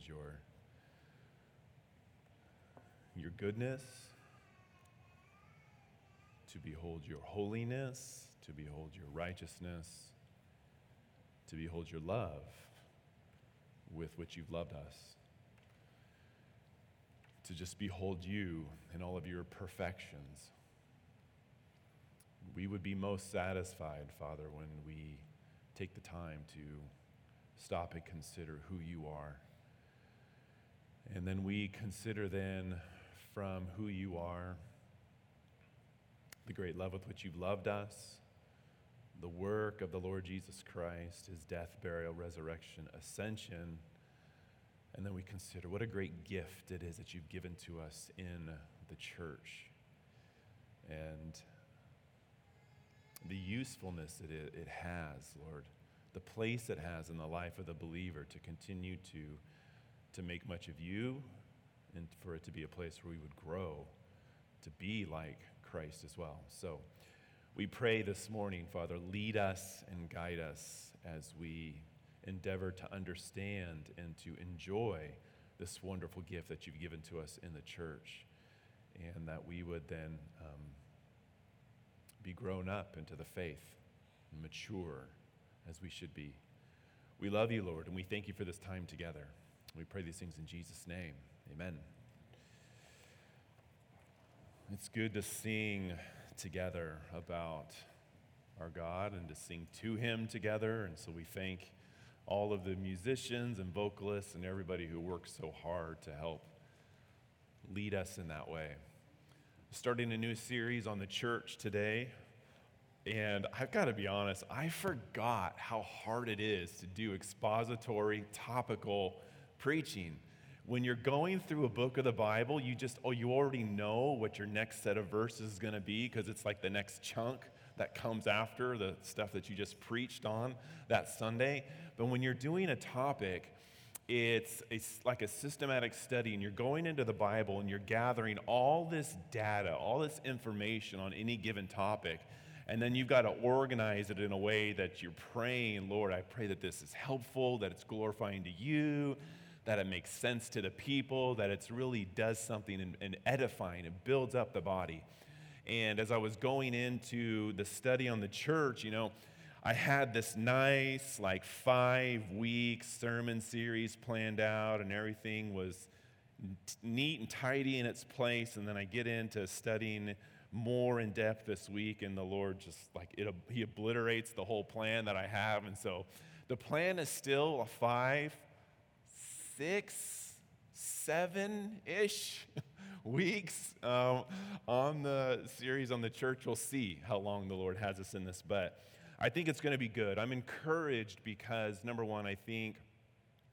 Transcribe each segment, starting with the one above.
behold your, your goodness, to behold your holiness, to behold your righteousness, to behold your love with which you've loved us, to just behold you in all of your perfections. We would be most satisfied, Father, when we take the time to stop and consider who you are. And then we consider then from who you are, the great love with which you've loved us, the work of the Lord Jesus Christ, his death, burial, resurrection, ascension. And then we consider what a great gift it is that you've given to us in the church. And the usefulness that it, it has, Lord, the place it has in the life of the believer to continue to, to make much of you and for it to be a place where we would grow to be like Christ as well. So we pray this morning, Father, lead us and guide us as we endeavor to understand and to enjoy this wonderful gift that you've given to us in the church, and that we would then um, be grown up into the faith, and mature as we should be. We love you, Lord, and we thank you for this time together. We pray these things in Jesus' name. Amen. It's good to sing together about our God and to sing to Him together. And so we thank all of the musicians and vocalists and everybody who works so hard to help lead us in that way. Starting a new series on the church today. And I've got to be honest, I forgot how hard it is to do expository, topical preaching. When you're going through a book of the Bible, you just, oh, you already know what your next set of verses is going to be because it's like the next chunk that comes after the stuff that you just preached on that Sunday. But when you're doing a topic, it's, it's like a systematic study, and you're going into the Bible and you're gathering all this data, all this information on any given topic. And then you've got to organize it in a way that you're praying, Lord, I pray that this is helpful, that it's glorifying to you, that it makes sense to the people, that it really does something and, and edifying, it builds up the body. And as I was going into the study on the church, you know, I had this nice, like five week sermon series planned out, and everything was neat and tidy in its place. And then I get into studying more in depth this week, and the Lord just like it, He obliterates the whole plan that I have. And so the plan is still a five, six, seven ish weeks um, on the series on the church. We'll see how long the Lord has us in this, but I think it's going to be good. I'm encouraged because, number one, I think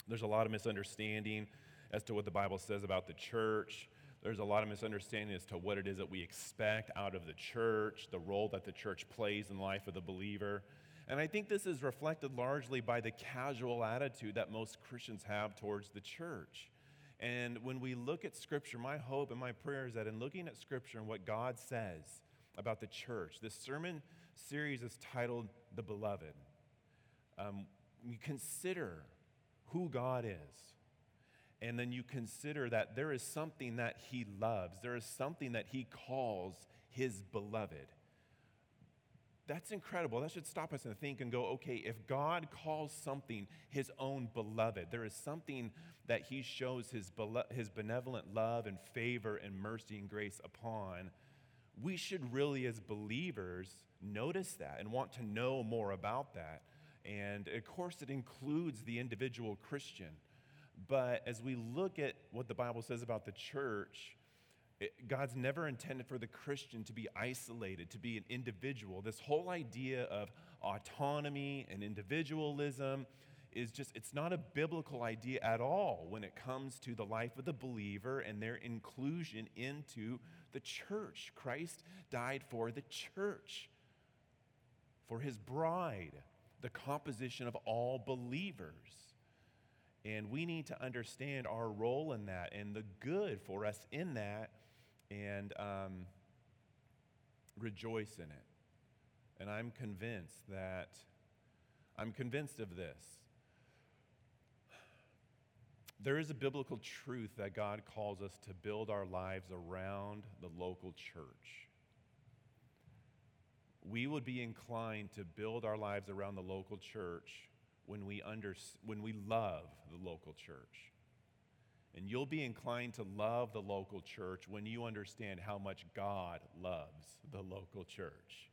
there's a lot of misunderstanding as to what the Bible says about the church. There's a lot of misunderstanding as to what it is that we expect out of the church, the role that the church plays in the life of the believer. And I think this is reflected largely by the casual attitude that most Christians have towards the church. And when we look at Scripture, my hope and my prayer is that in looking at Scripture and what God says about the church, this sermon series is titled The Beloved. Um, you consider who God is and then you consider that there is something that he loves, there is something that he calls his beloved. That's incredible. That should stop us and think and go, okay, if God calls something his own beloved, there is something that he shows his, his benevolent love and favor and mercy and grace upon. We should really, as believers, notice that and want to know more about that. And of course, it includes the individual Christian. But as we look at what the Bible says about the church, it, God's never intended for the Christian to be isolated, to be an individual. This whole idea of autonomy and individualism is just, it's not a biblical idea at all when it comes to the life of the believer and their inclusion into the church. Christ died for the church, for his bride, the composition of all believers. And we need to understand our role in that and the good for us in that and um, rejoice in it. And I'm convinced that, I'm convinced of this. There is a biblical truth that God calls us to build our lives around the local church. We would be inclined to build our lives around the local church when we, under, when we love the local church. And you'll be inclined to love the local church when you understand how much God loves the local church.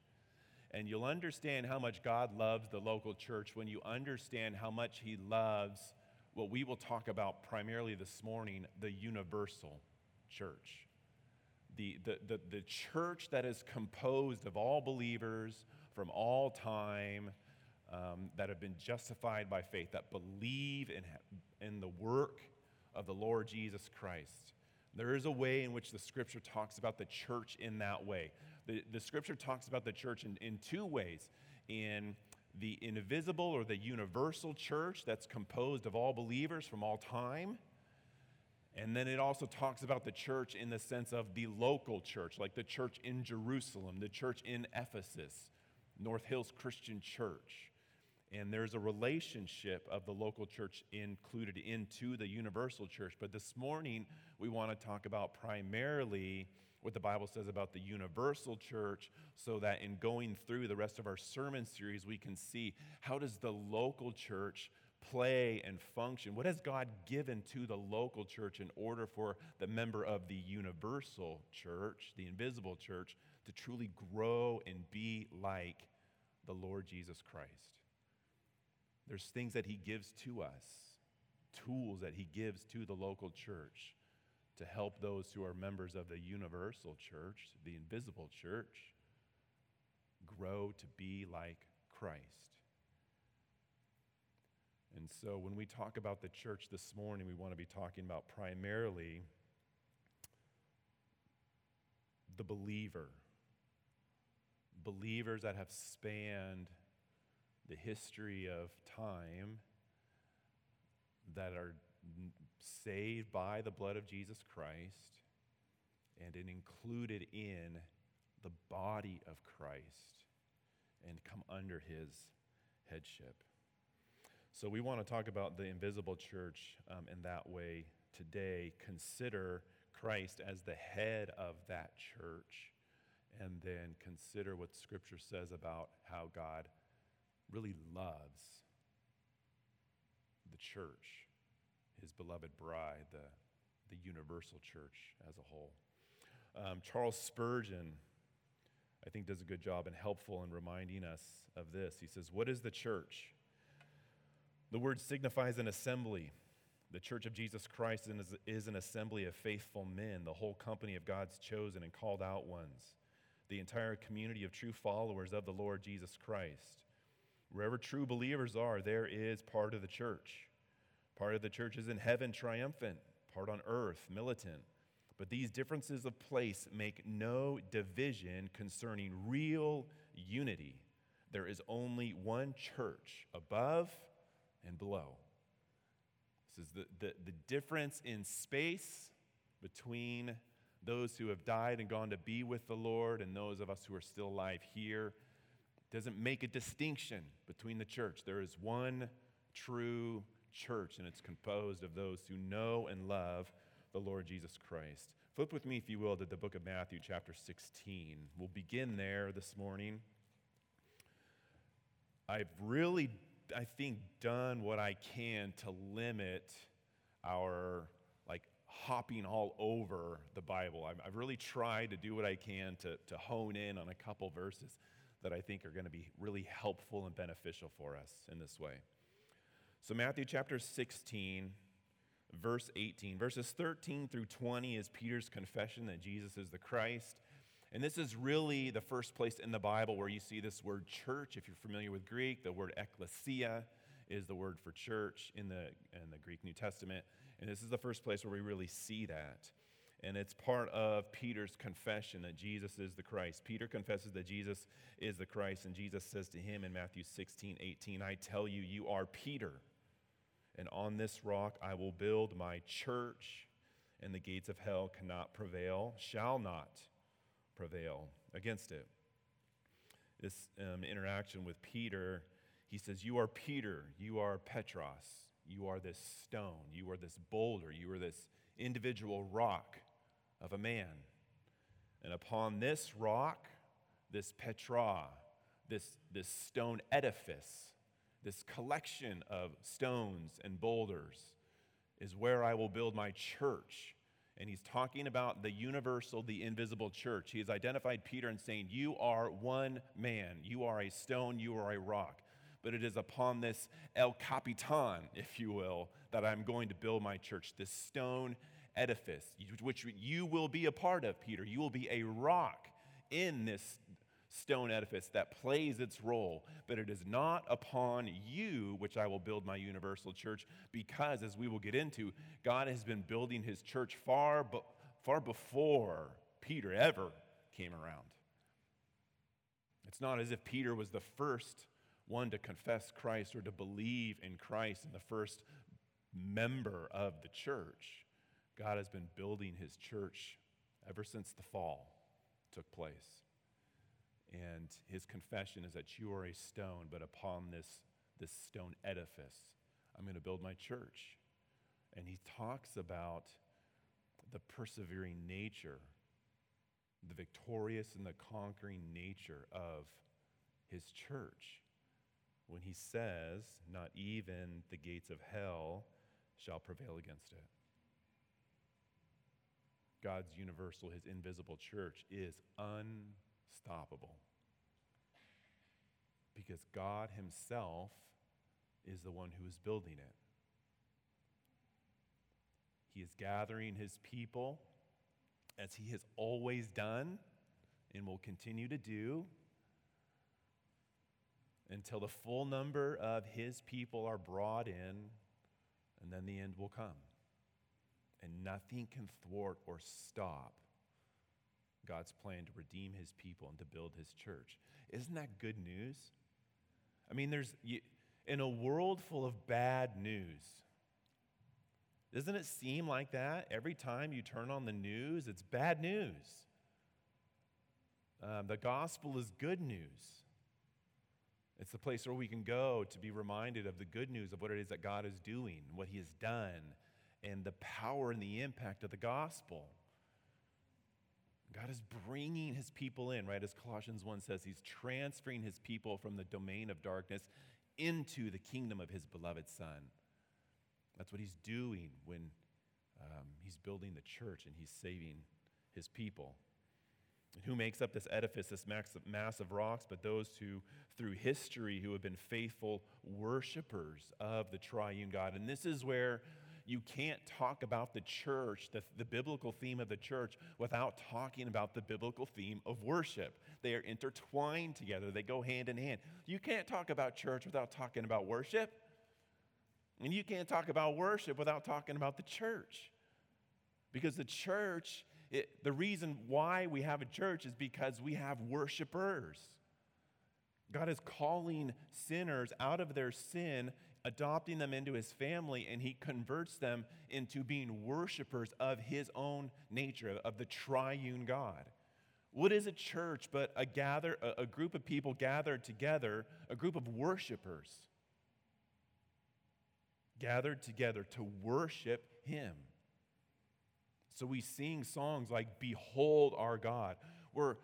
And you'll understand how much God loves the local church when you understand how much He loves what we will talk about primarily this morning the universal church. The, the, the, the church that is composed of all believers from all time um, that have been justified by faith, that believe in, in the work of the Lord Jesus Christ. There is a way in which the scripture talks about the church in that way. The, the scripture talks about the church in, in two ways in the invisible or the universal church that's composed of all believers from all time. And then it also talks about the church in the sense of the local church, like the church in Jerusalem, the church in Ephesus, North Hills Christian Church and there's a relationship of the local church included into the universal church. But this morning, we want to talk about primarily what the Bible says about the universal church so that in going through the rest of our sermon series, we can see how does the local church play and function? What has God given to the local church in order for the member of the universal church, the invisible church, to truly grow and be like the Lord Jesus Christ? There's things that He gives to us, tools that He gives to the local church to help those who are members of the universal church, the invisible church, grow to be like Christ. And so when we talk about the church this morning, we want to be talking about primarily the believer. Believers that have spanned the history of time that are saved by the blood of Jesus Christ and included in the body of Christ and come under his headship. So, we want to talk about the invisible church um, in that way today. Consider Christ as the head of that church, and then consider what Scripture says about how God really loves the church, his beloved bride, the, the universal church as a whole. Um, Charles Spurgeon, I think, does a good job and helpful in reminding us of this. He says, What is the church? The word signifies an assembly. The church of Jesus Christ is an assembly of faithful men, the whole company of God's chosen and called out ones, the entire community of true followers of the Lord Jesus Christ. Wherever true believers are, there is part of the church. Part of the church is in heaven, triumphant, part on earth, militant. But these differences of place make no division concerning real unity. There is only one church above and below. This is the, the, the difference in space between those who have died and gone to be with the Lord and those of us who are still alive here doesn't make a distinction between the church. There is one true church, and it's composed of those who know and love the Lord Jesus Christ. Flip with me, if you will, to the book of Matthew, chapter 16. We'll begin there this morning. I've really, I think, done what I can to limit our like hopping all over the Bible. I've, really tried to do what I can to, to hone in on a couple verses that I think are going to be really helpful and beneficial for us in this way. So, Matthew chapter 16, verse 18. Verses 13 through 20 is Peter's confession that Jesus is the Christ. And this is really the first place in the Bible where you see this word church. If you're familiar with Greek, the word ecclesia is the word for church in the, in the Greek New Testament. And this is the first place where we really see that and it's part of Peter's confession that Jesus is the Christ. Peter confesses that Jesus is the Christ, and Jesus says to him in Matthew 16, 18, I tell you, you are Peter, and on this rock I will build my church, and the gates of hell cannot prevail, shall not prevail against it. This um, interaction with Peter, he says, You are Peter, you are Petros, You are this stone. You are this boulder. You are this individual rock of a man. And upon this rock, this Petra, this, this stone edifice, this collection of stones and boulders, is where I will build my church. And he's talking about the universal, the invisible church. He has identified Peter and saying, You are one man. You are a stone. You are a rock. But it is upon this El Capitan, if you will, that I'm going to build my church, this stone edifice, which you will be a part of, Peter. You will be a rock in this stone edifice that plays its role, but it is not upon you which I will build my universal church, because as we will get into, God has been building his church far, far before Peter ever came around. It's not as if Peter was the first one to confess Christ or to believe in Christ and the first member of the church. God has been building his church ever since the fall took place. And his confession is that you are a stone, but upon this, this stone edifice, I'm going to build my church. And he talks about the persevering nature, the victorious and the conquering nature of his church. When he says, Not even the gates of hell shall prevail against it. God's universal, his invisible church is unstoppable. Because God himself is the one who is building it. He is gathering his people as he has always done and will continue to do until the full number of his people are brought in, and then the end will come and nothing can thwart or stop God's plan to redeem his people and to build his church. Isn't that good news? I mean, there's in a world full of bad news. Doesn't it seem like that every time you turn on the news? It's bad news. Um, the gospel is good news. It's the place where we can go to be reminded of the good news of what it is that God is doing, what He has done, and the power and the impact of the gospel. God is bringing his people in, right? As Colossians 1 says, he's transferring his people from the domain of darkness into the kingdom of his beloved Son. That's what he's doing when um, he's building the church and he's saving his people. And who makes up this edifice, this mass of rocks, but those who, through history, who have been faithful worshipers of the triune God. And this is where you can't talk about the church, the, the biblical theme of the church, without talking about the biblical theme of worship. They are intertwined together, they go hand in hand. You can't talk about church without talking about worship. And you can't talk about worship without talking about the church. Because the church, it, the reason why we have a church is because we have worshipers. God is calling sinners out of their sin adopting them into his family, and he converts them into being worshipers of his own nature, of the triune God. What is a church but a gather a, group of people gathered together, a group of worshipers gathered together to worship him. So we sing songs like Behold our God. We're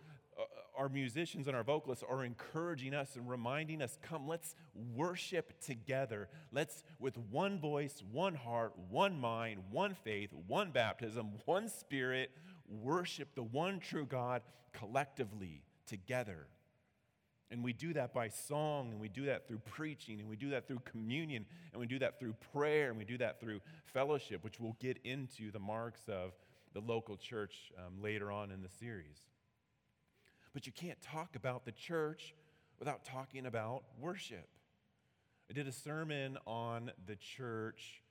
our musicians and our vocalists are encouraging us and reminding us come, let's worship together. Let's, with one voice, one heart, one mind, one faith, one baptism, one spirit, worship the one true God collectively together. And we do that by song, and we do that through preaching, and we do that through communion, and we do that through prayer, and we do that through fellowship, which we'll get into the marks of the local church um, later on in the series. But you can't talk about the church without talking about worship. I did a sermon on the church.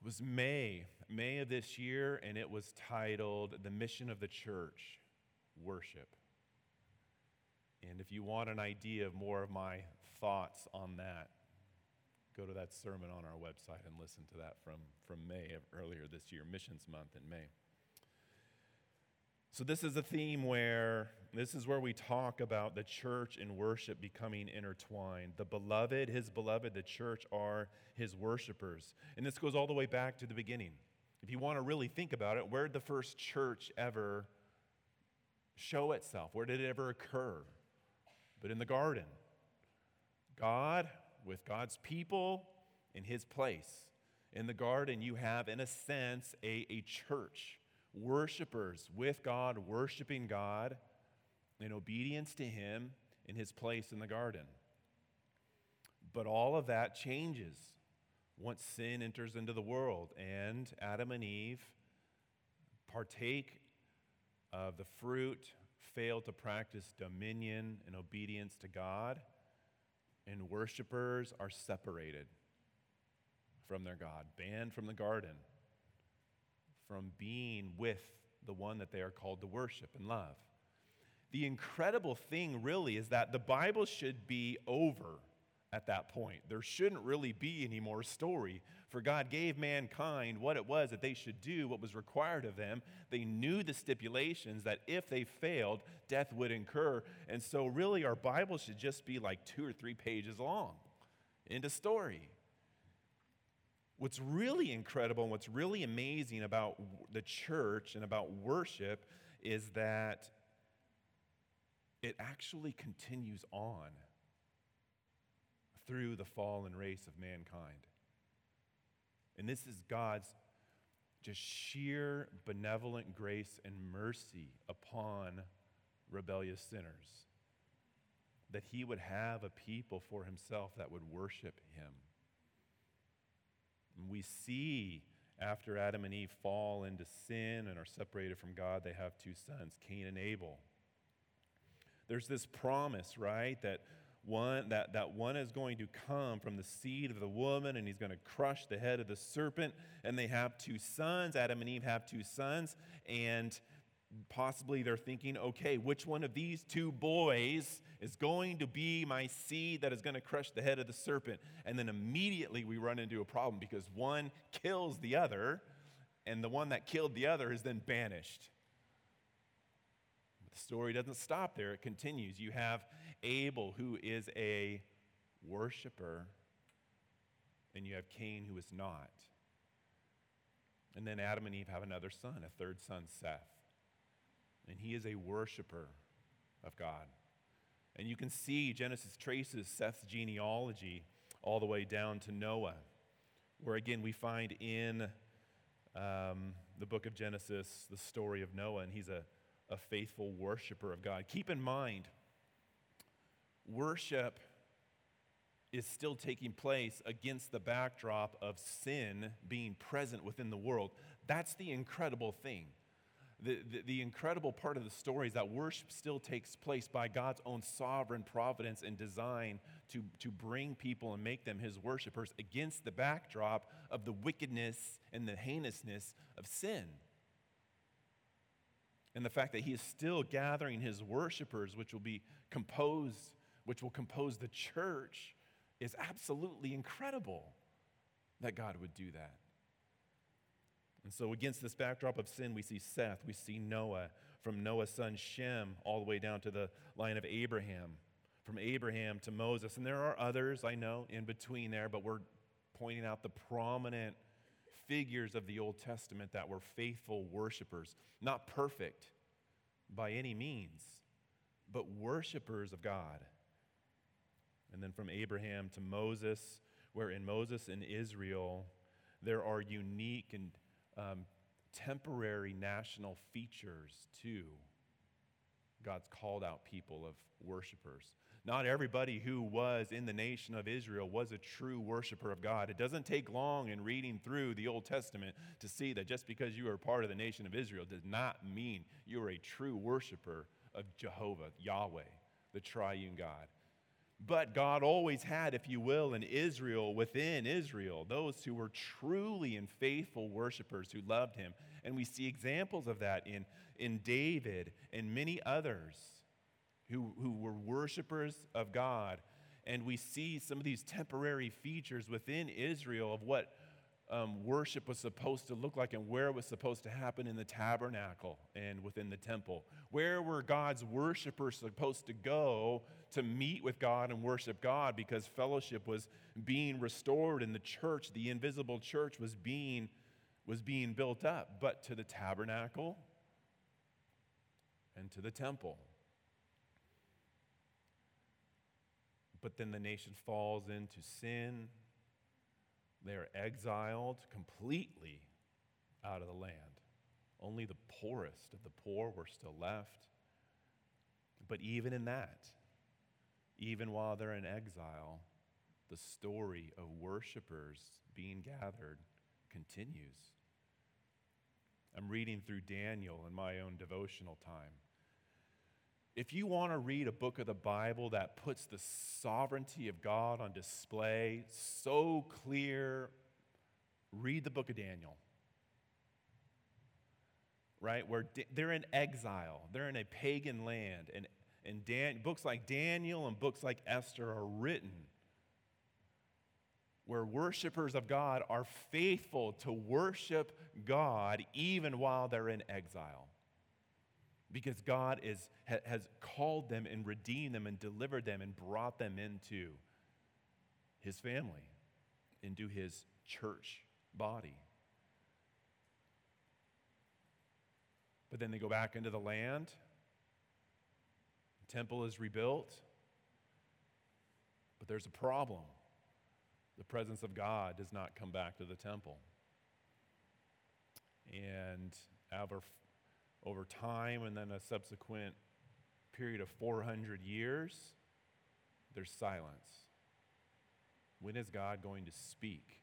It was May, May of this year, and it was titled The Mission of the Church Worship. And if you want an idea of more of my thoughts on that, go to that sermon on our website and listen to that from, from May of earlier this year, Missions Month in May. So, this is a theme where this is where we talk about the church and worship becoming intertwined. The beloved, his beloved, the church are his worshipers. And this goes all the way back to the beginning. If you want to really think about it, where did the first church ever show itself? Where did it ever occur? But in the garden. God with God's people in his place. In the garden, you have, in a sense, a, a church, worshipers with God, worshiping God in obedience to him in his place in the garden. But all of that changes once sin enters into the world and Adam and Eve partake of the fruit, fail to practice dominion and obedience to God, and worshipers are separated from their God, banned from the garden, from being with the one that they are called to worship and love. The incredible thing, really, is that the Bible should be over at that point. There shouldn't really be any more story. For God gave mankind what it was that they should do, what was required of them. They knew the stipulations that if they failed, death would incur. And so, really, our Bible should just be like two or three pages long. Into story. What's really incredible and what's really amazing about the church and about worship is that it actually continues on through the fallen race of mankind. And this is God's just sheer benevolent grace and mercy upon rebellious sinners. That he would have a people for himself that would worship him. And we see after Adam and Eve fall into sin and are separated from God, they have two sons, Cain and Abel. There's this promise, right, that one that, that one is going to come from the seed of the woman and he's going to crush the head of the serpent and they have two sons adam and eve have two sons and possibly they're thinking okay which one of these two boys is going to be my seed that is going to crush the head of the serpent and then immediately we run into a problem because one kills the other and the one that killed the other is then banished the story doesn't stop there, it continues. You have Abel, who is a worshiper, and you have Cain, who is not. And then Adam and Eve have another son, a third son, Seth. And he is a worshiper of God. And you can see Genesis traces Seth's genealogy all the way down to Noah, where again we find in um, the book of Genesis the story of Noah, and he's a a faithful worshiper of God. Keep in mind, worship is still taking place against the backdrop of sin being present within the world. That's the incredible thing. The, the, incredible part of the story is that worship still takes place by God's own sovereign providence and design to, to bring people and make them his worshipers against the backdrop of the wickedness and the heinousness of sin and the fact that he is still gathering his worshipers, which will be composed, which will compose the church, is absolutely incredible that God would do that. And so, against this backdrop of sin, we see Seth, we see Noah, from Noah's son Shem, all the way down to the line of Abraham, from Abraham to Moses. And there are others, I know, in between there, but we're pointing out the prominent figures of the Old Testament that were faithful worshipers, not perfect by any means, but worshipers of God. And then from Abraham to Moses, where in Moses and Israel, there are unique and um, temporary national features too. God's called out people of worshipers. Not everybody who was in the nation of Israel was a true worshiper of God. It doesn't take long in reading through the Old Testament to see that just because you are part of the nation of Israel does not mean you are a true worshiper of Jehovah, Yahweh, the triune God. But God always had, if you will, an Israel within Israel, those who were truly and faithful worshipers who loved him. And we see examples of that in, in David and many others who, who were worshipers of God. And we see some of these temporary features within Israel of what um, worship was supposed to look like and where it was supposed to happen in the tabernacle and within the temple. Where were God's worshipers supposed to go to meet with God and worship God because fellowship was being restored in the church, the invisible church was being, was being built up, but to the tabernacle and to the temple. But then the nation falls into sin they are exiled completely out of the land. Only the poorest of the poor were still left. But even in that, even while they're in exile, the story of worshipers being gathered continues. I'm reading through Daniel in my own devotional time. If you want to read a book of the Bible that puts the sovereignty of God on display so clear, read the book of Daniel. Right? Where they're in exile, they're in a pagan land. And, and Dan, books like Daniel and books like Esther are written where worshipers of God are faithful to worship God even while they're in exile because God is, has called them and redeemed them and delivered them and brought them into his family, into his church body. But then they go back into the land. The temple is rebuilt. But there's a problem. The presence of God does not come back to the temple. And over over time and then a subsequent period of 400 years, there's silence. When is God going to speak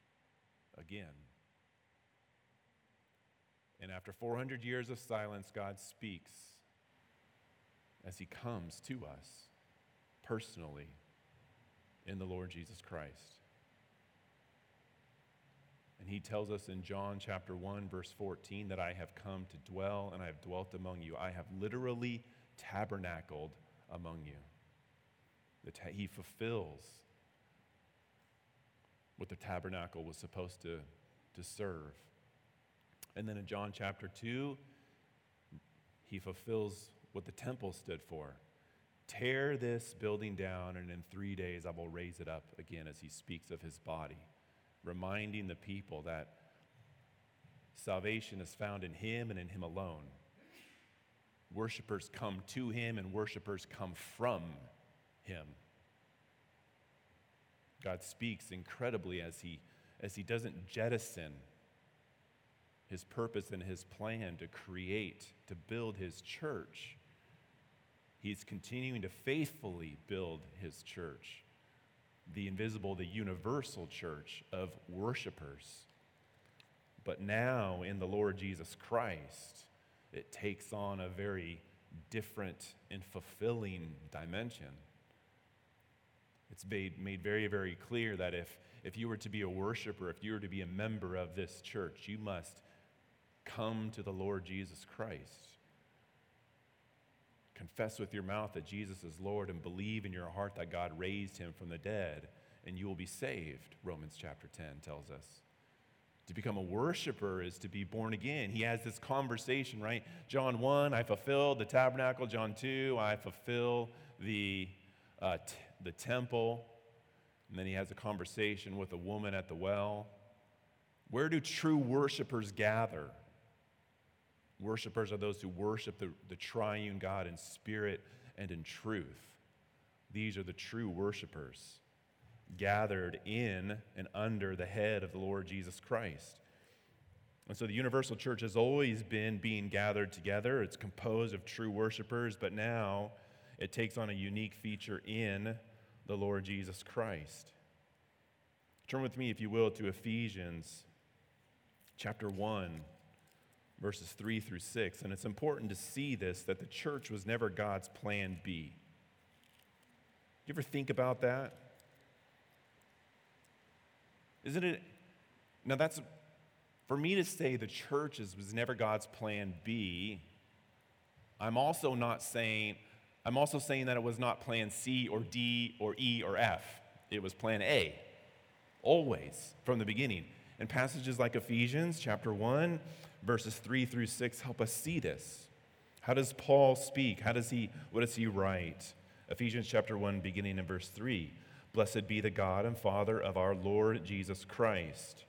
again? And after 400 years of silence, God speaks as he comes to us personally in the Lord Jesus Christ. And he tells us in John chapter 1, verse 14, that I have come to dwell and I have dwelt among you. I have literally tabernacled among you. Ta- he fulfills what the tabernacle was supposed to, to serve. And then in John chapter 2, he fulfills what the temple stood for. Tear this building down, and in three days I will raise it up again, as he speaks of his body reminding the people that salvation is found in Him and in Him alone. Worshippers come to Him and worshippers come from Him. God speaks incredibly as He, as he doesn't jettison His purpose and His plan to create, to build His church. He's continuing to faithfully build His church the invisible, the universal church of worshipers. But now in the Lord Jesus Christ, it takes on a very different and fulfilling dimension. It's made, made very, very clear that if, if you were to be a worshiper, if you were to be a member of this church, you must come to the Lord Jesus Christ. Confess with your mouth that Jesus is Lord and believe in your heart that God raised him from the dead, and you will be saved, Romans chapter 10 tells us. To become a worshiper is to be born again. He has this conversation, right? John 1, I fulfilled the tabernacle. John 2, I fulfill the, uh, t- the temple. And then he has a conversation with a woman at the well. Where do true worshipers gather? Worshippers are those who worship the, the triune God in spirit and in truth. These are the true worshipers gathered in and under the head of the Lord Jesus Christ. And so the universal church has always been being gathered together. It's composed of true worshipers, but now it takes on a unique feature in the Lord Jesus Christ. Turn with me, if you will, to Ephesians chapter 1 verses 3 through 6. And it's important to see this that the church was never God's plan B. Do You ever think about that? Isn't it? Now, that's for me to say the church is, was never God's plan B. I'm also not saying, I'm also saying that it was not plan C or D or E or F. It was plan A, always from the beginning. And passages like Ephesians chapter 1, verses 3 through 6 help us see this. How does Paul speak? How does he, what does he write? Ephesians chapter 1, beginning in verse 3. Blessed be the God and Father of our Lord Jesus Christ,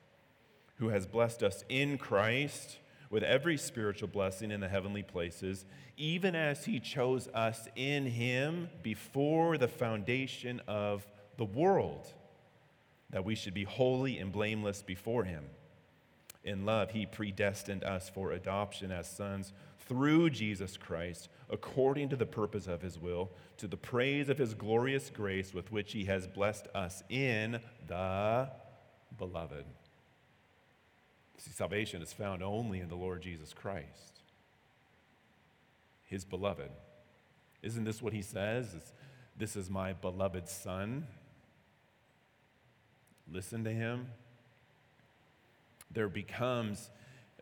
who has blessed us in Christ with every spiritual blessing in the heavenly places, even as he chose us in him before the foundation of the world, that we should be holy and blameless before him. In love, he predestined us for adoption as sons through Jesus Christ, according to the purpose of his will, to the praise of his glorious grace with which he has blessed us in the beloved. See, salvation is found only in the Lord Jesus Christ, his beloved. Isn't this what he says? this is my beloved Son. Listen to him. There becomes,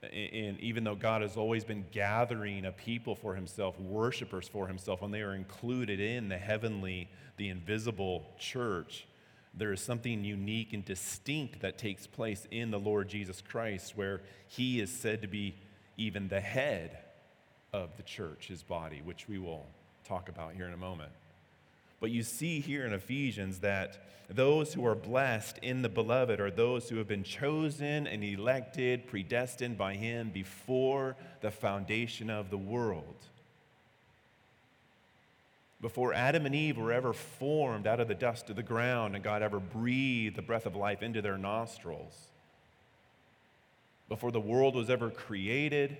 and even though God has always been gathering a people for himself, worshipers for himself, when they are included in the heavenly, the invisible church, there is something unique and distinct that takes place in the Lord Jesus Christ, where he is said to be even the head of the church, his body, which we will talk about here in a moment. But you see here in Ephesians that those who are blessed in the beloved are those who have been chosen and elected, predestined by him before the foundation of the world. Before Adam and Eve were ever formed out of the dust of the ground and God ever breathed the breath of life into their nostrils, before the world was ever created,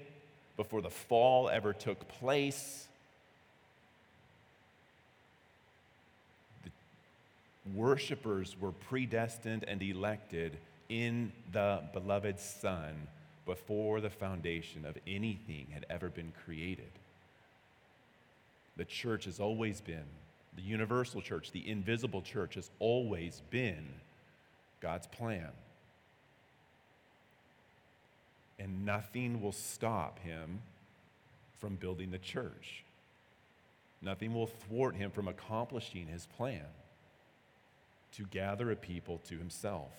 before the fall ever took place, worshipers were predestined and elected in the beloved Son before the foundation of anything had ever been created the church has always been, the universal church, the invisible church has always been God's plan. And nothing will stop him from building the church. Nothing will thwart him from accomplishing his plan to gather a people to himself.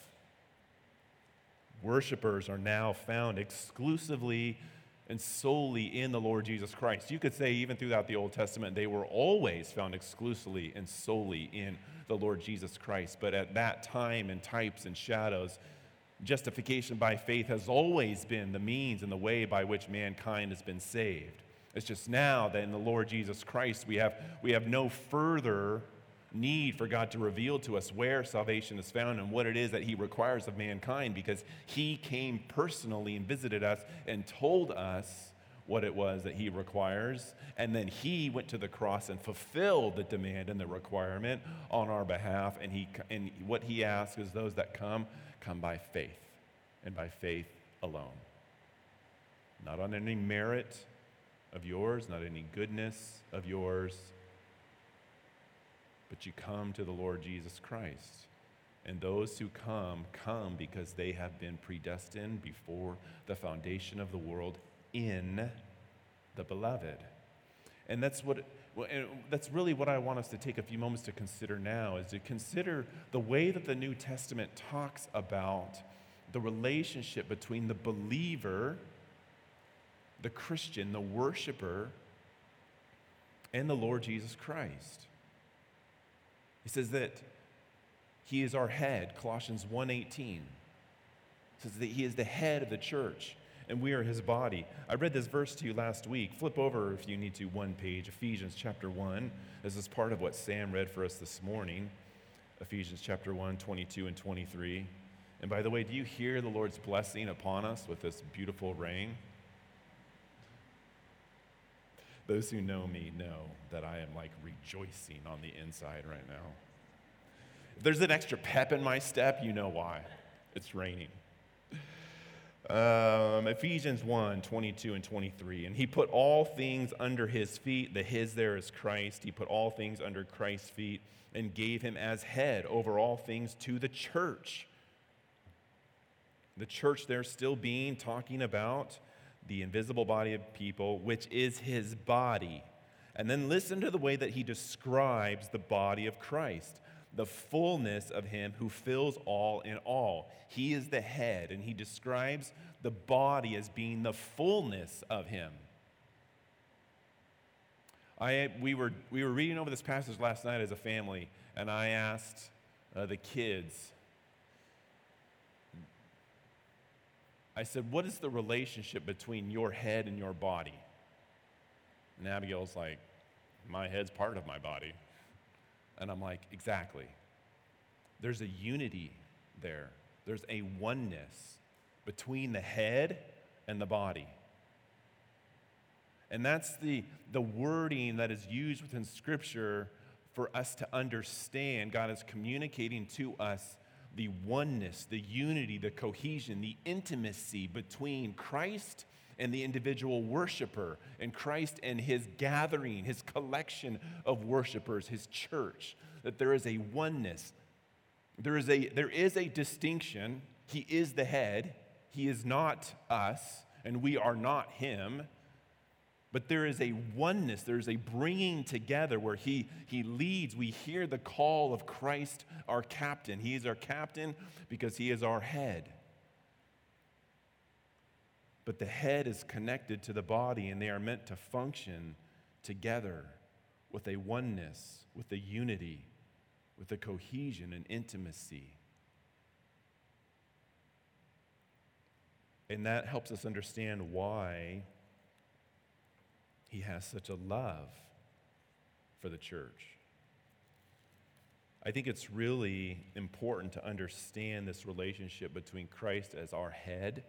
Worshippers are now found exclusively and solely in the Lord Jesus Christ. You could say, even throughout the Old Testament, they were always found exclusively and solely in the Lord Jesus Christ. But at that time, in types and shadows, justification by faith has always been the means and the way by which mankind has been saved. It's just now that in the Lord Jesus Christ, we have, we have no further need for God to reveal to us where salvation is found and what it is that He requires of mankind because He came personally and visited us and told us what it was that He requires. And then He went to the cross and fulfilled the demand and the requirement on our behalf. And, he, and what He asks is those that come, come by faith and by faith alone. Not on any merit of yours, not any goodness of yours but you come to the Lord Jesus Christ. And those who come, come because they have been predestined before the foundation of the world in the beloved. And that's what and that's really what I want us to take a few moments to consider now is to consider the way that the New Testament talks about the relationship between the believer, the Christian, the worshiper, and the Lord Jesus Christ. He says that he is our head, Colossians 1:18. says that he is the head of the church and we are his body. I read this verse to you last week. Flip over if you need to one page, Ephesians chapter 1. This is part of what Sam read for us this morning. Ephesians chapter 1, 22 and 23. And by the way, do you hear the Lord's blessing upon us with this beautiful rain? Those who know me know that I am like rejoicing on the inside right now. If there's an extra pep in my step, you know why. It's raining. Um, Ephesians 1 22 and 23. And he put all things under his feet. The his there is Christ. He put all things under Christ's feet and gave him as head over all things to the church. The church there still being talking about the invisible body of people, which is his body. And then listen to the way that he describes the body of Christ. the fullness of him who fills all in all. He is the head, and he describes the body as being the fullness of him. I, we, were, we were reading over this passage last night as a family, and I asked uh, the kids, I said, What is the relationship between your head and your body? And Abigail's like, My head's part of my body. And I'm like, Exactly. There's a unity there, there's a oneness between the head and the body. And that's the, the wording that is used within Scripture for us to understand. God is communicating to us the oneness, the unity, the cohesion, the intimacy between Christ and the individual worshiper, and Christ and his gathering, his collection of worshipers, his church. That there is a oneness. There is a, there is a distinction. He is the head, he is not us, and we are not him. But there is a oneness, there's a bringing together where he, he leads. We hear the call of Christ, our captain. He is our captain because he is our head. But the head is connected to the body, and they are meant to function together with a oneness, with a unity, with a cohesion and intimacy. And that helps us understand why he has such a love for the church. I think it's really important to understand this relationship between Christ as our head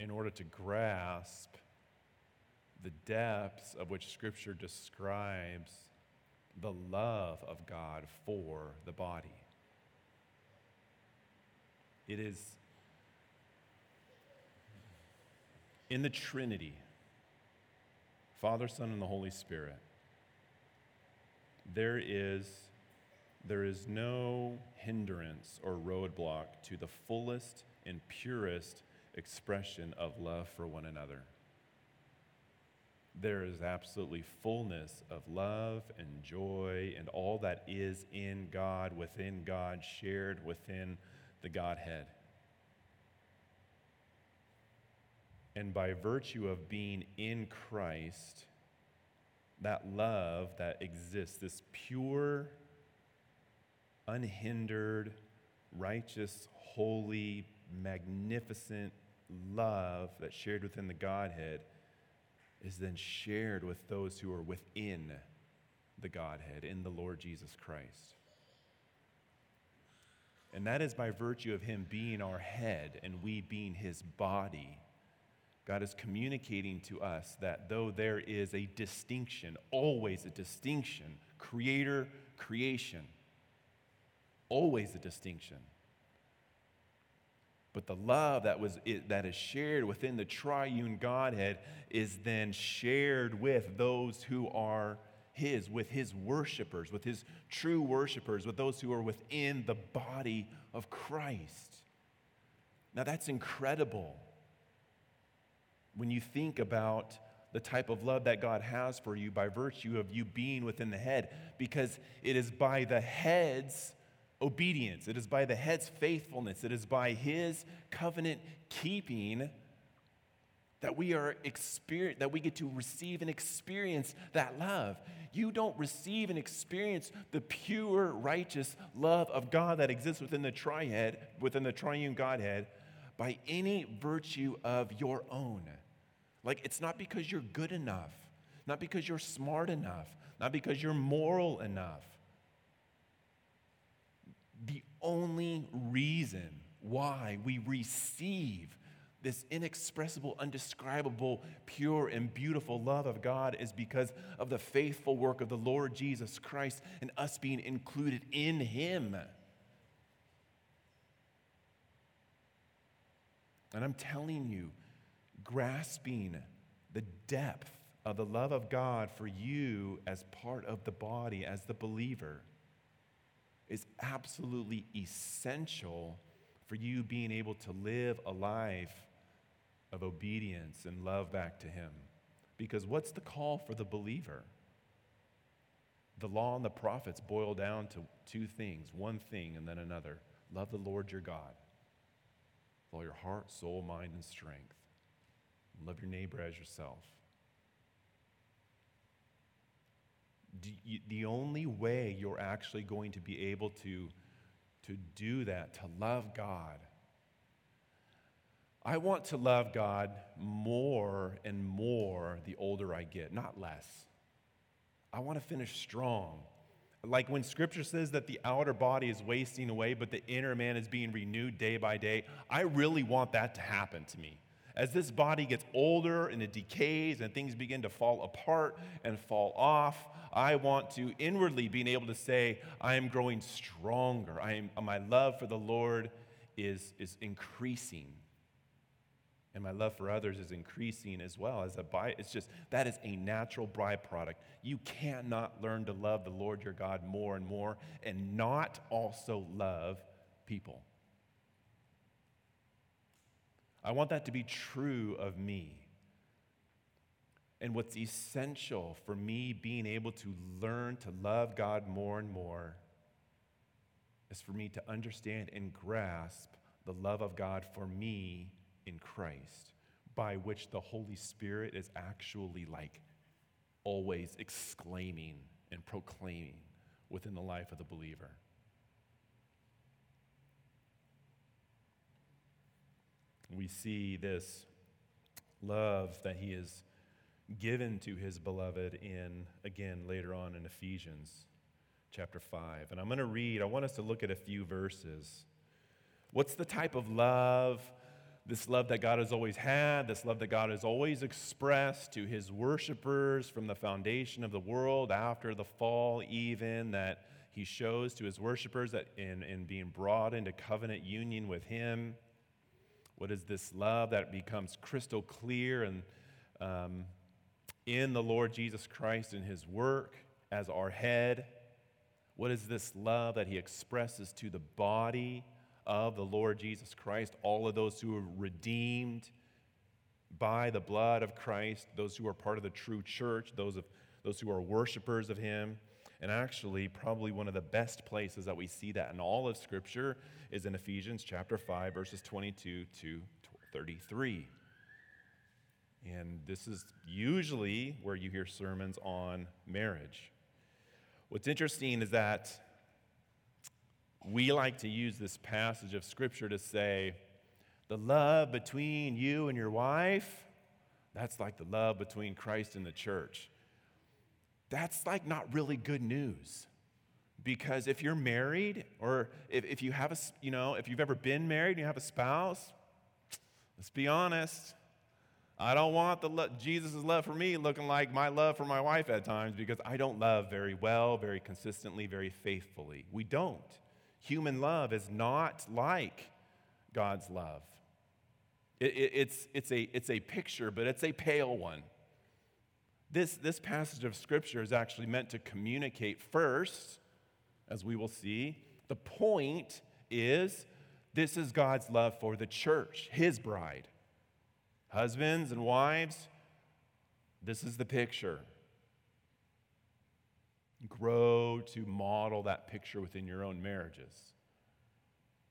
in order to grasp the depths of which Scripture describes the love of God for the body. It is in the Trinity Father, Son, and the Holy Spirit. There is, there is no hindrance or roadblock to the fullest and purest expression of love for one another. There is absolutely fullness of love and joy and all that is in God, within God, shared within the Godhead. And by virtue of being in Christ, that love that exists, this pure, unhindered, righteous, holy, magnificent love that's shared within the Godhead, is then shared with those who are within the Godhead, in the Lord Jesus Christ. And that is by virtue of Him being our head and we being His body God is communicating to us that though there is a distinction, always a distinction, creator, creation, always a distinction. But the love that, was, that is shared within the triune Godhead is then shared with those who are His, with His worshipers, with His true worshipers, with those who are within the body of Christ. Now that's incredible when you think about the type of love that God has for you by virtue of you being within the head, because it is by the head's obedience, it is by the head's faithfulness, it is by his covenant keeping that we are experience that we get to receive and experience that love. You don't receive and experience the pure righteous love of God that exists within the triad, within the triune Godhead by any virtue of your own. Like, it's not because you're good enough, not because you're smart enough, not because you're moral enough. The only reason why we receive this inexpressible, undescribable, pure, and beautiful love of God is because of the faithful work of the Lord Jesus Christ and us being included in Him. And I'm telling you, grasping the depth of the love of God for you as part of the body, as the believer, is absolutely essential for you being able to live a life of obedience and love back to Him. Because what's the call for the believer? The law and the prophets boil down to two things one thing and then another. Love the Lord your God with all your heart, soul, mind, and strength. Love your neighbor as yourself. You, the only way you're actually going to be able to, to do that, to love God, I want to love God more and more the older I get, not less. I want to finish strong. Like when scripture says that the outer body is wasting away, but the inner man is being renewed day by day, I really want that to happen to me. As this body gets older and it decays and things begin to fall apart and fall off, I want to inwardly being able to say, I am growing stronger. I am, my love for the Lord is, is increasing. And my love for others is increasing as well as a by it's just that is a natural byproduct. You cannot learn to love the lord your god more and more and not also love people i want that to be true of me and what's essential for me being able to learn to love god more and more is for me to understand and grasp the love of god for me in Christ, by which the Holy Spirit is actually like always exclaiming and proclaiming within the life of the believer. We see this love that he has given to his beloved in, again, later on in Ephesians chapter 5. And I'm going to read, I want us to look at a few verses. What's the type of love this love that God has always had, this love that God has always expressed to his worshipers from the foundation of the world after the fall, even that he shows to his worshipers that in, in being brought into covenant union with him. What is this love that becomes crystal clear and um, in the Lord Jesus Christ and his work as our head? What is this love that he expresses to the body? of the Lord Jesus Christ, all of those who are redeemed by the blood of Christ, those who are part of the true church, those, of, those who are worshipers of Him. And actually, probably one of the best places that we see that in all of Scripture is in Ephesians chapter 5, verses 22 to 33. And this is usually where you hear sermons on marriage. What's interesting is that we like to use this passage of Scripture to say, the love between you and your wife, that's like the love between Christ and the church. That's like not really good news. Because if you're married, or if, if you have a, you know, if you've ever been married and you have a spouse, let's be honest, I don't want the lo- Jesus' love for me looking like my love for my wife at times because I don't love very well, very consistently, very faithfully. We don't. Human love is not like God's love. It, it, it's, it's, a, it's a picture, but it's a pale one. This, this passage of Scripture is actually meant to communicate first, as we will see. The point is this is God's love for the church, His bride. Husbands and wives, this is the picture. Grow to model that picture within your own marriages.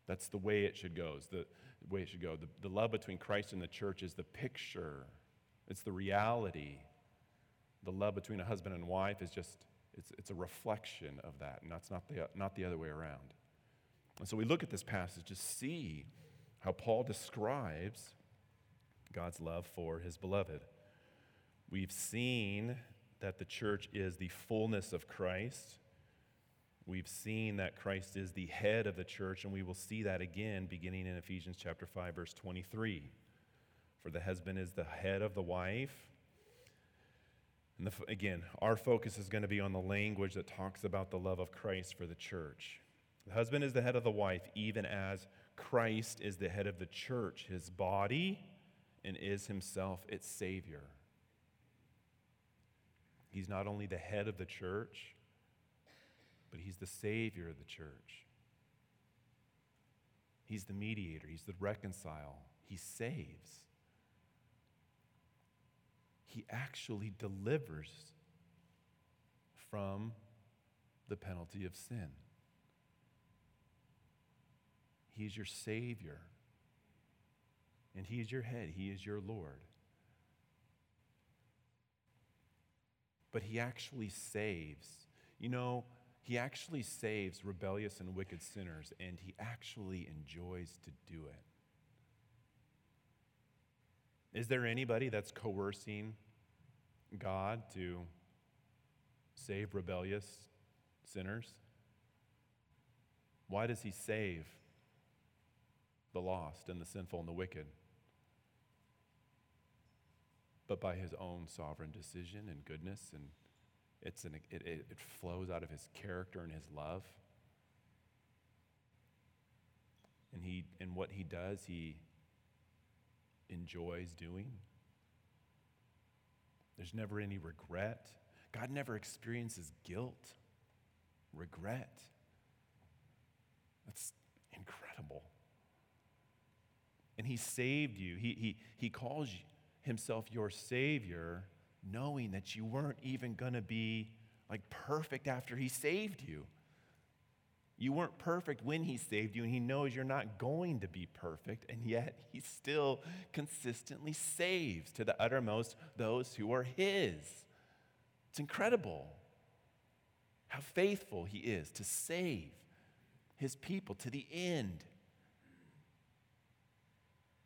That's the way it should go. Is the way it should go. The, the love between Christ and the church is the picture. It's the reality. The love between a husband and wife is just it's, it's a reflection of that, and that's not the, not the other way around. And so we look at this passage to see how Paul describes God's love for his beloved. We've seen that the church is the fullness of Christ. We've seen that Christ is the head of the church, and we will see that again beginning in Ephesians chapter 5, verse 23. For the husband is the head of the wife. And the, again, our focus is going to be on the language that talks about the love of Christ for the church. The husband is the head of the wife, even as Christ is the head of the church, his body, and is himself its Savior. He's not only the head of the church, but he's the Savior of the church. He's the mediator, he's the reconcile, he saves. He actually delivers from the penalty of sin. He is your Savior. And He is your head, He is your Lord. But He actually saves. You know, He actually saves rebellious and wicked sinners, and He actually enjoys to do it. Is there anybody that's coercing God to save rebellious sinners? Why does he save the lost and the sinful and the wicked? But by his own sovereign decision and goodness, and it's an, it, it, it flows out of his character and his love. And, he, and what he does, he enjoys doing. There's never any regret. God never experiences guilt, regret. That's incredible. And He saved you. He, he, he calls Himself your Savior, knowing that you weren't even going to be like perfect after He saved you. You weren't perfect when He saved you, and He knows you're not going to be perfect, and yet He still consistently saves to the uttermost those who are His. It's incredible how faithful He is to save His people to the end.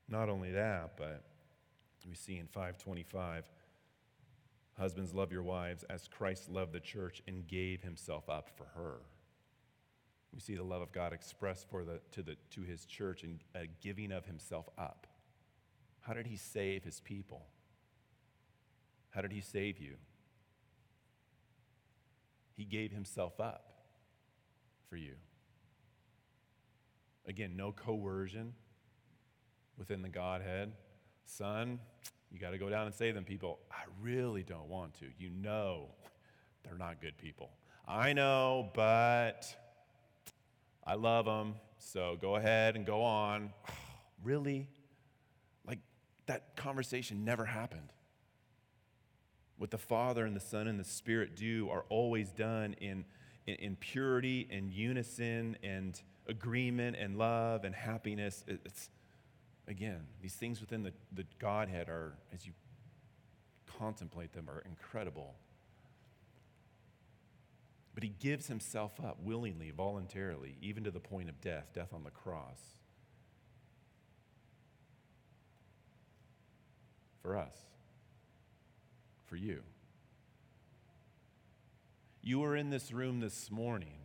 Not only that, but we see in 525 Husbands, love your wives as Christ loved the church and gave himself up for her. We see the love of God expressed for the, to, the, to his church and a giving of himself up. How did he save his people? How did he save you? He gave himself up for you. Again, no coercion within the Godhead. Son, you got to go down and save them, people. I really don't want to. You know they're not good people. I know, but I love them, so go ahead and go on. really? Like that conversation never happened. What the Father and the Son and the Spirit do are always done in, in, in purity and unison and agreement and love and happiness. It's, again, these things within the, the Godhead are, as you contemplate them, are incredible. But he gives himself up willingly, voluntarily, even to the point of death, death on the cross. For us, for you. You are in this room this morning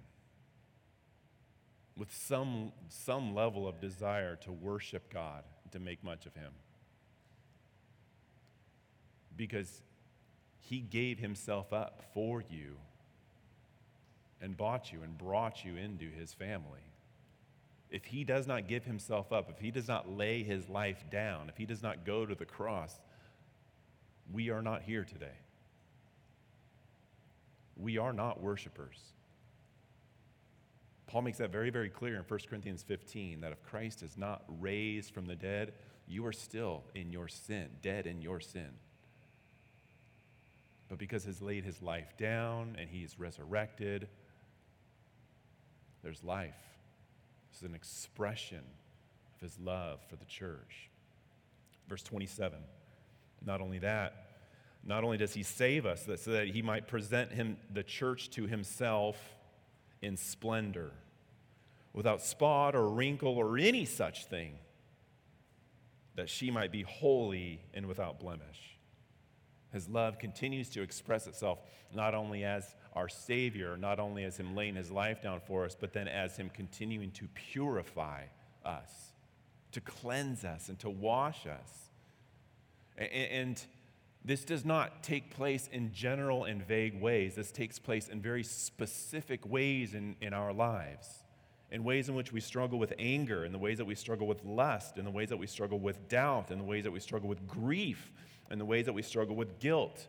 with some, some level of desire to worship God, to make much of Him. Because He gave Himself up for you and bought you and brought you into his family. If he does not give himself up, if he does not lay his life down, if he does not go to the cross, we are not here today. We are not worshipers. Paul makes that very, very clear in 1 Corinthians 15 that if Christ is not raised from the dead, you are still in your sin, dead in your sin. But because he's laid his life down and he's resurrected, there's life. This is an expression of his love for the church. Verse 27. Not only that, not only does he save us so that he might present him the church to himself in splendor without spot or wrinkle or any such thing that she might be holy and without blemish his love continues to express itself not only as our Savior, not only as Him laying His life down for us, but then as Him continuing to purify us, to cleanse us, and to wash us. And this does not take place in general and vague ways. This takes place in very specific ways in, in our lives, in ways in which we struggle with anger, in the ways that we struggle with lust, in the ways that we struggle with doubt, in the ways that we struggle with grief, in the ways that we struggle with guilt,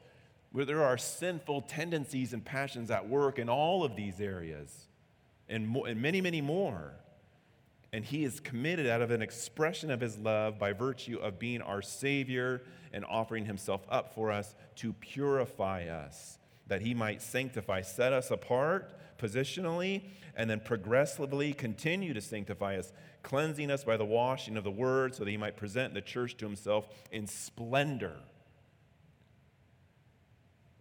where there are sinful tendencies and passions at work in all of these areas, and, more, and many, many more. And He is committed out of an expression of His love by virtue of being our Savior and offering Himself up for us to purify us that he might sanctify, set us apart positionally, and then progressively continue to sanctify us, cleansing us by the washing of the word, so that he might present the church to himself in splendor.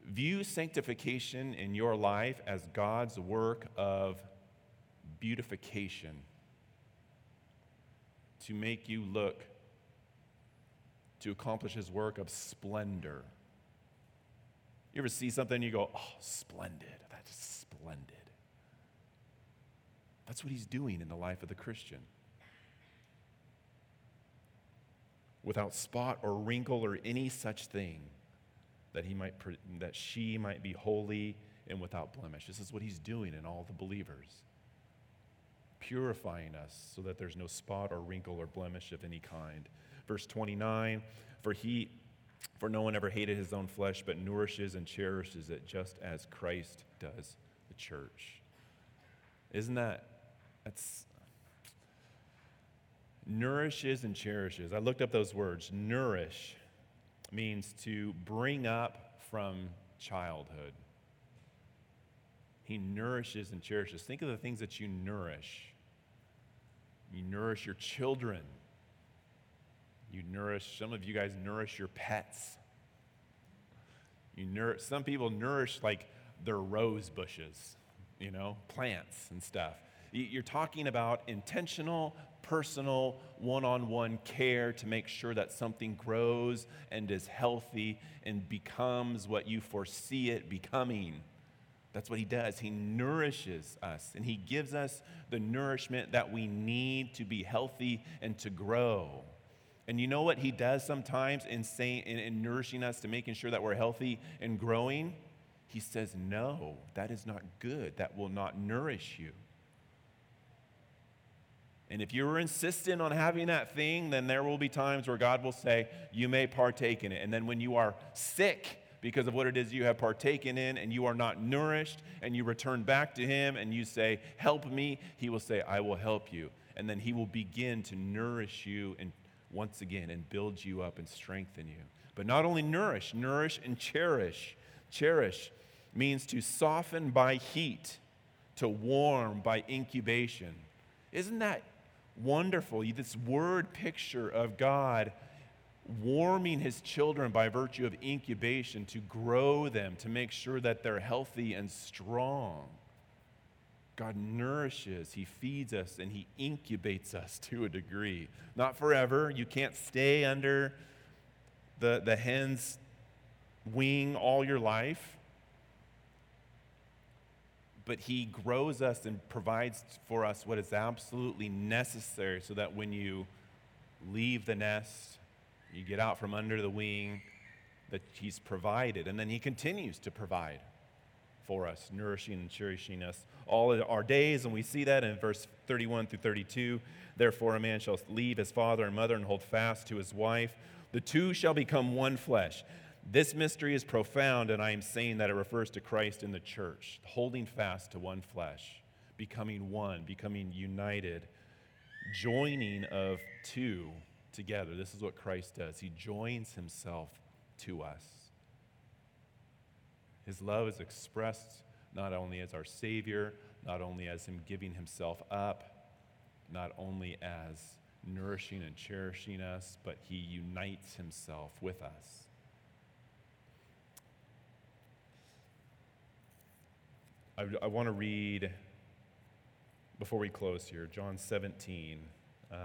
View sanctification in your life as God's work of beautification to make you look, to accomplish his work of splendor. You ever see something and you go, oh, splendid. That's splendid. That's what he's doing in the life of the Christian. Without spot or wrinkle or any such thing, that he might that she might be holy and without blemish. This is what he's doing in all the believers. Purifying us so that there's no spot or wrinkle or blemish of any kind. Verse 29, for he for no one ever hated his own flesh, but nourishes and cherishes it just as Christ does the church. Isn't that, that's, nourishes and cherishes. I looked up those words. Nourish means to bring up from childhood. He nourishes and cherishes. Think of the things that you nourish. You nourish your children you nourish, some of you guys nourish your pets. You nourish, some people nourish like their rose bushes, you know, plants and stuff. You're talking about intentional, personal, one on one care to make sure that something grows and is healthy and becomes what you foresee it becoming. That's what he does. He nourishes us and he gives us the nourishment that we need to be healthy and to grow. And you know what he does sometimes in, saying, in, in nourishing us to making sure that we're healthy and growing? He says, No, that is not good. That will not nourish you. And if you're insistent on having that thing, then there will be times where God will say, You may partake in it. And then when you are sick because of what it is you have partaken in and you are not nourished, and you return back to Him and you say, Help me, He will say, I will help you. And then He will begin to nourish you and once again and build you up and strengthen you. But not only nourish, nourish and cherish. Cherish means to soften by heat, to warm by incubation. Isn't that wonderful? This word picture of God warming his children by virtue of incubation to grow them, to make sure that they're healthy and strong. God nourishes, He feeds us, and He incubates us to a degree. Not forever. You can't stay under the, the hen's wing all your life. But He grows us and provides for us what is absolutely necessary so that when you leave the nest, you get out from under the wing, that He's provided. And then He continues to provide for us, nourishing and cherishing us all our days. And we see that in verse 31 through 32. Therefore, a man shall leave his father and mother and hold fast to his wife. The two shall become one flesh. This mystery is profound, and I am saying that it refers to Christ in the church, holding fast to one flesh, becoming one, becoming united, joining of two together. This is what Christ does. He joins himself to us. His love is expressed not only as our Savior, not only as Him giving Himself up, not only as nourishing and cherishing us, but He unites Himself with us. I, I want to read, before we close here, John 17. Um,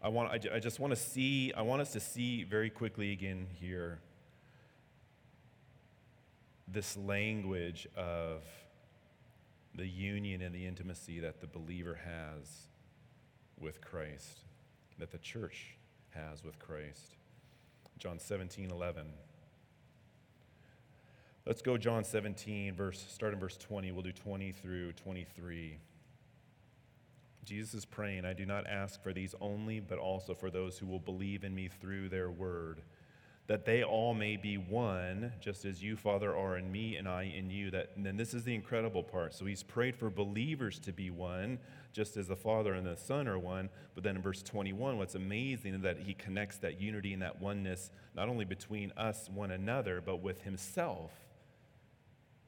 I, want, I, I just want to see, I want us to see very quickly again here this language of the union and the intimacy that the believer has with Christ, that the church has with Christ. John 17, 11. Let's go John 17, verse, start in verse 20. We'll do 20 through 23. Jesus is praying, I do not ask for these only, but also for those who will believe in me through their word that they all may be one, just as you, Father, are in me and I in you. That, and then this is the incredible part. So he's prayed for believers to be one, just as the Father and the Son are one. But then in verse 21, what's amazing is that he connects that unity and that oneness not only between us, one another, but with himself.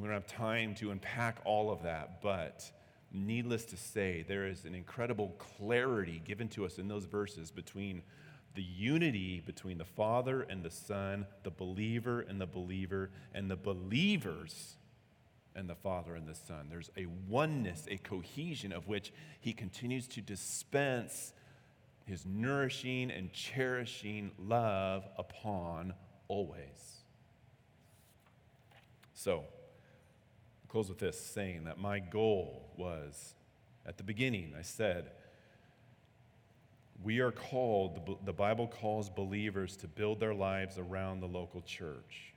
We don't have time to unpack all of that, but needless to say, there is an incredible clarity given to us in those verses between the unity between the Father and the Son, the believer and the believer, and the believers and the Father and the Son. There's a oneness, a cohesion of which he continues to dispense his nourishing and cherishing love upon always. So, I'll close with this saying that my goal was at the beginning, I said, we are called, the Bible calls believers to build their lives around the local church.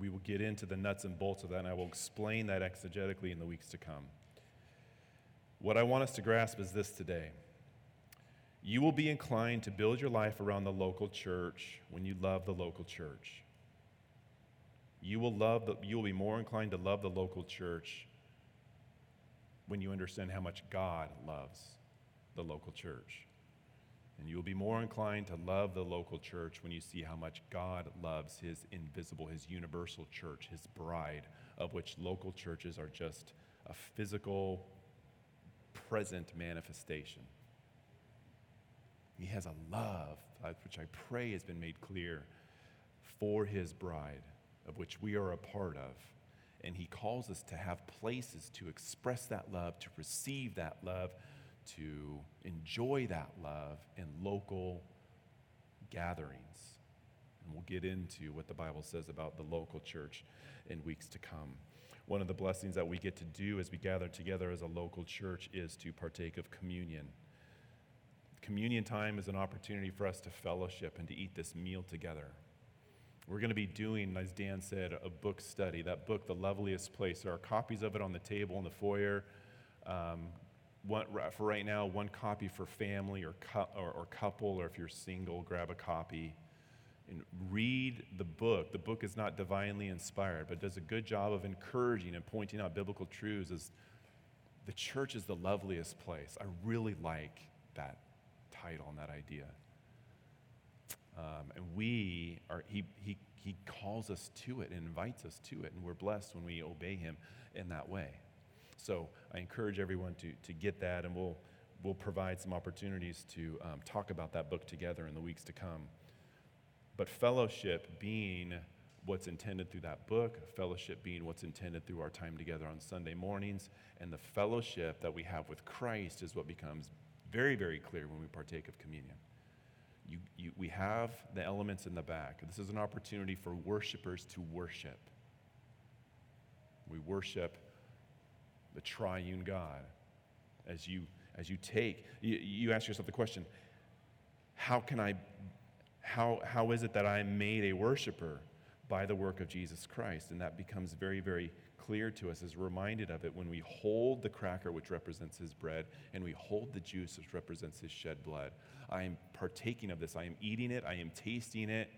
We will get into the nuts and bolts of that, and I will explain that exegetically in the weeks to come. What I want us to grasp is this today. You will be inclined to build your life around the local church when you love the local church. You will, love the, you will be more inclined to love the local church when you understand how much God loves the local church. And you will be more inclined to love the local church when you see how much God loves his invisible, his universal church, his bride, of which local churches are just a physical, present manifestation. He has a love, uh, which I pray has been made clear, for his bride, of which we are a part of. And he calls us to have places to express that love, to receive that love, to enjoy that love in local gatherings. And we'll get into what the Bible says about the local church in weeks to come. One of the blessings that we get to do as we gather together as a local church is to partake of communion. Communion time is an opportunity for us to fellowship and to eat this meal together. We're going to be doing, as Dan said, a book study. That book, The Loveliest Place. There are copies of it on the table in the foyer. Um, one, for right now, one copy for family or, cu- or, or couple, or if you're single, grab a copy and read the book. The book is not divinely inspired, but does a good job of encouraging and pointing out biblical truths as the church is the loveliest place. I really like that title and that idea. Um, and we are, he, he, he calls us to it and invites us to it, and we're blessed when we obey him in that way. So I encourage everyone to, to get that, and we'll, we'll provide some opportunities to um, talk about that book together in the weeks to come. But fellowship being what's intended through that book, fellowship being what's intended through our time together on Sunday mornings, and the fellowship that we have with Christ is what becomes very, very clear when we partake of communion. You, you, we have the elements in the back. This is an opportunity for worshipers to worship. We worship the triune God. As you, as you take, you, you ask yourself the question how can I, how, how is it that I'm made a worshiper? By the work of Jesus Christ. And that becomes very, very clear to us, as reminded of it when we hold the cracker, which represents his bread, and we hold the juice, which represents his shed blood. I am partaking of this. I am eating it. I am tasting it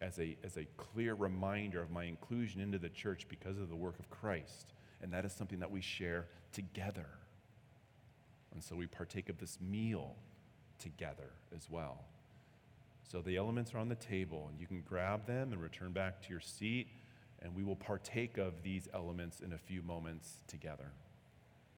as a, as a clear reminder of my inclusion into the church because of the work of Christ and that is something that we share together. And so we partake of this meal together as well. So the elements are on the table, and you can grab them and return back to your seat, and we will partake of these elements in a few moments together.